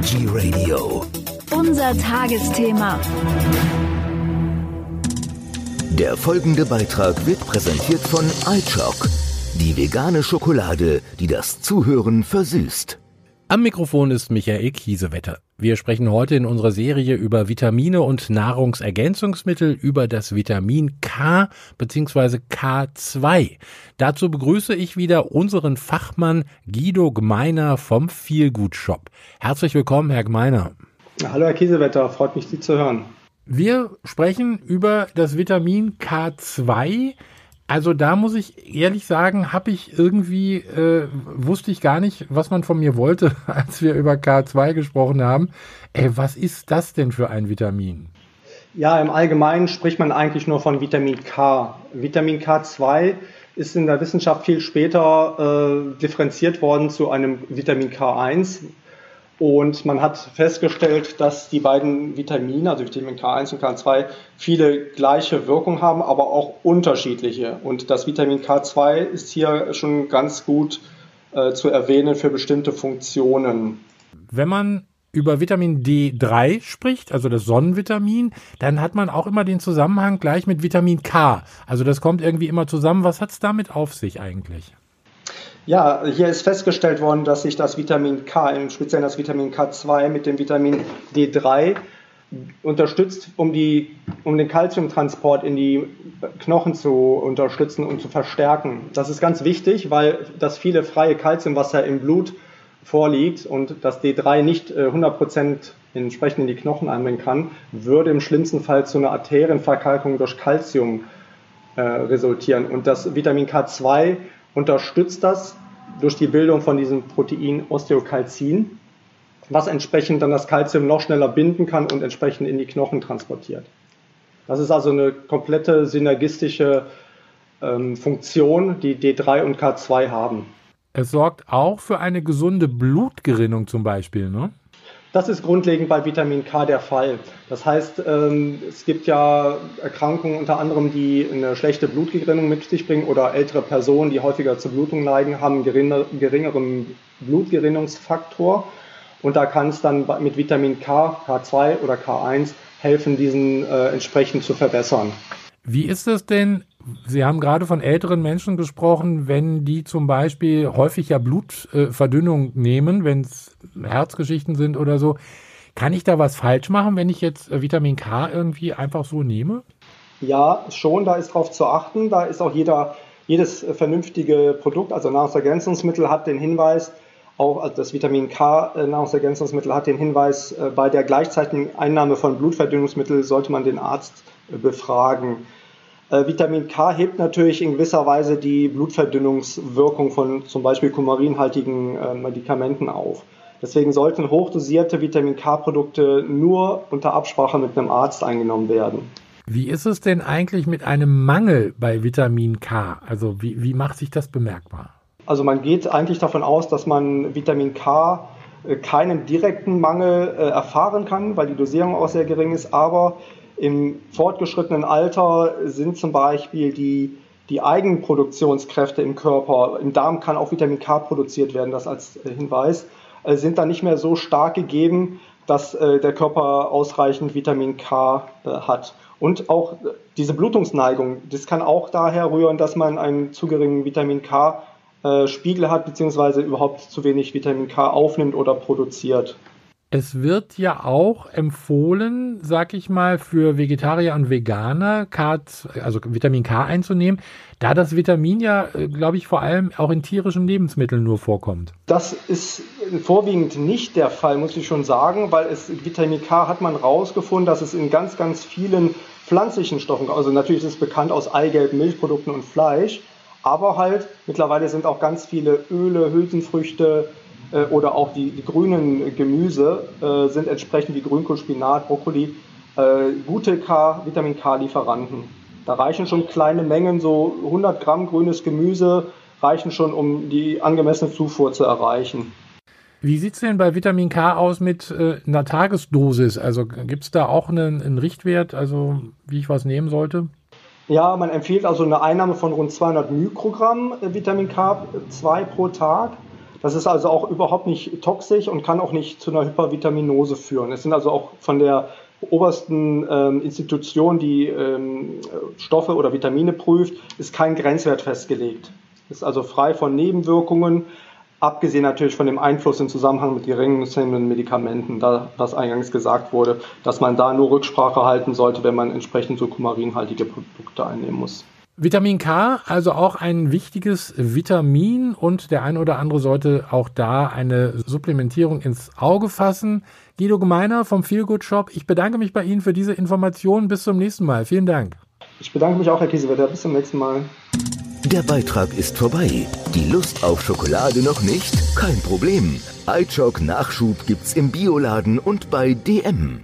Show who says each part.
Speaker 1: Energy Radio.
Speaker 2: Unser Tagesthema.
Speaker 1: Der folgende Beitrag wird präsentiert von iChock, die vegane Schokolade, die das Zuhören versüßt.
Speaker 3: Am Mikrofon ist Michael Kiesewetter. Wir sprechen heute in unserer Serie über Vitamine und Nahrungsergänzungsmittel über das Vitamin K bzw. K2. Dazu begrüße ich wieder unseren Fachmann Guido Gmeiner vom Feelgood Shop. Herzlich willkommen, Herr Gmeiner.
Speaker 4: Hallo, Herr Kiesewetter, freut mich, Sie zu hören.
Speaker 3: Wir sprechen über das Vitamin K2. Also da muss ich ehrlich sagen, habe ich irgendwie, äh, wusste ich gar nicht, was man von mir wollte, als wir über K2 gesprochen haben. Ey, was ist das denn für ein Vitamin?
Speaker 4: Ja, im Allgemeinen spricht man eigentlich nur von Vitamin K. Vitamin K2 ist in der Wissenschaft viel später äh, differenziert worden zu einem Vitamin K1, und man hat festgestellt, dass die beiden Vitamine, also Vitamin K1 und K2, viele gleiche Wirkung haben, aber auch unterschiedliche. Und das Vitamin K2 ist hier schon ganz gut äh, zu erwähnen für bestimmte Funktionen.
Speaker 3: Wenn man über Vitamin D3 spricht, also das Sonnenvitamin, dann hat man auch immer den Zusammenhang gleich mit Vitamin K. Also das kommt irgendwie immer zusammen. Was hat es damit auf sich eigentlich?
Speaker 4: Ja, hier ist festgestellt worden, dass sich das Vitamin K, im Speziellen das Vitamin K2 mit dem Vitamin D3 unterstützt, um, die, um den Kalziumtransport in die Knochen zu unterstützen und zu verstärken. Das ist ganz wichtig, weil das viele freie Kalziumwasser im Blut vorliegt und das D3 nicht 100% äh, entsprechend in die Knochen einbringen kann, würde im schlimmsten Fall zu einer Arterienverkalkung durch Kalzium äh, resultieren. Und das Vitamin K2 unterstützt das durch die Bildung von diesem Protein Osteokalzin, was entsprechend dann das Kalzium noch schneller binden kann und entsprechend in die Knochen transportiert. Das ist also eine komplette synergistische ähm, Funktion, die D3 und K2 haben.
Speaker 3: Es sorgt auch für eine gesunde Blutgerinnung zum Beispiel, ne?
Speaker 4: Das ist grundlegend bei Vitamin K der Fall. Das heißt, ähm, es gibt ja Erkrankungen unter anderem, die eine schlechte Blutgerinnung mit sich bringen oder ältere Personen, die häufiger zu Blutung neigen, haben einen geringeren Blutgerinnungsfaktor. Und da kann es dann mit Vitamin K, K2 oder K1 helfen, diesen äh, entsprechend zu verbessern.
Speaker 3: Wie ist es denn Sie haben gerade von älteren Menschen gesprochen, wenn die zum Beispiel häufig ja Blutverdünnung nehmen, wenn es Herzgeschichten sind oder so. Kann ich da was falsch machen, wenn ich jetzt äh, Vitamin K irgendwie einfach so nehme?
Speaker 4: Ja, schon, da ist darauf zu achten. Da ist auch jeder, jedes vernünftige Produkt, also Nahrungsergänzungsmittel, hat den Hinweis, auch also das Vitamin K äh, Nahrungsergänzungsmittel hat den Hinweis, äh, bei der gleichzeitigen Einnahme von Blutverdünnungsmitteln sollte man den Arzt befragen. Äh, Vitamin K hebt natürlich in gewisser Weise die Blutverdünnungswirkung von zum Beispiel kumarinhaltigen äh, Medikamenten auf. Deswegen sollten hochdosierte Vitamin K-Produkte nur unter Absprache mit einem Arzt eingenommen werden.
Speaker 3: Wie ist es denn eigentlich mit einem Mangel bei Vitamin K? Also wie, wie macht sich das bemerkbar?
Speaker 4: Also man geht eigentlich davon aus, dass man Vitamin K äh, keinen direkten Mangel äh, erfahren kann, weil die Dosierung auch sehr gering ist, aber im fortgeschrittenen Alter sind zum Beispiel die, die Eigenproduktionskräfte im Körper, im Darm kann auch Vitamin K produziert werden, das als äh, Hinweis, äh, sind dann nicht mehr so stark gegeben, dass äh, der Körper ausreichend Vitamin K hat. Und auch diese Blutungsneigung, das kann auch daher rühren, dass man einen zu geringen Vitamin K Spiegel hat, beziehungsweise überhaupt zu wenig Vitamin K aufnimmt oder produziert.
Speaker 3: Es wird ja auch empfohlen, sag ich mal, für Vegetarier und Veganer, K, also Vitamin K einzunehmen, da das Vitamin ja, äh, glaube ich, vor allem auch in tierischen Lebensmitteln nur vorkommt.
Speaker 4: Das ist vorwiegend nicht der Fall, muss ich schon sagen, weil es Vitamin K hat man rausgefunden, dass es in ganz, ganz vielen pflanzlichen Stoffen, also natürlich ist es bekannt aus Eigelb, Milchprodukten und Fleisch, aber halt mittlerweile sind auch ganz viele Öle, Hülsenfrüchte, äh, oder auch die, die grünen Gemüse äh, sind entsprechend wie Grünkohl, Spinat, Brokkoli äh, gute K, Vitamin K-Lieferanten. Da reichen schon kleine Mengen, so 100 Gramm grünes Gemüse reichen schon, um die angemessene Zufuhr zu erreichen.
Speaker 3: Wie sieht es denn bei Vitamin K aus mit äh, einer Tagesdosis? Also gibt es da auch einen, einen, Richtwert, also wie ich was nehmen sollte?
Speaker 4: Ja, man empfiehlt also eine Einnahme von rund 200 Mikrogramm Vitamin K2 pro Tag. Das ist also auch überhaupt nicht toxisch und kann auch nicht zu einer Hypervitaminose führen. Es sind also auch von der obersten ähm, Institution, die ähm, Stoffe oder Vitamine prüft, ist kein Grenzwert festgelegt. Ist also frei von Nebenwirkungen, abgesehen natürlich von dem Einfluss im Zusammenhang mit geringen Medikamenten, da was eingangs gesagt wurde, dass man da nur Rücksprache halten sollte, wenn man entsprechend so kumarinhaltige Produkte einnehmen muss.
Speaker 3: Vitamin K, also auch ein wichtiges Vitamin und der ein oder andere sollte auch da eine Supplementierung ins Auge fassen. Guido Gemeiner vom Feelgood Shop, ich bedanke mich bei Ihnen für diese Informationen. Bis zum nächsten Mal. Vielen Dank.
Speaker 4: Ich bedanke mich auch, Herr Kiesewetter. Bis zum nächsten Mal.
Speaker 1: Der Beitrag ist vorbei. Die Lust auf Schokolade noch nicht? Kein Problem. iChock Nachschub gibt's im Bioladen und bei DM.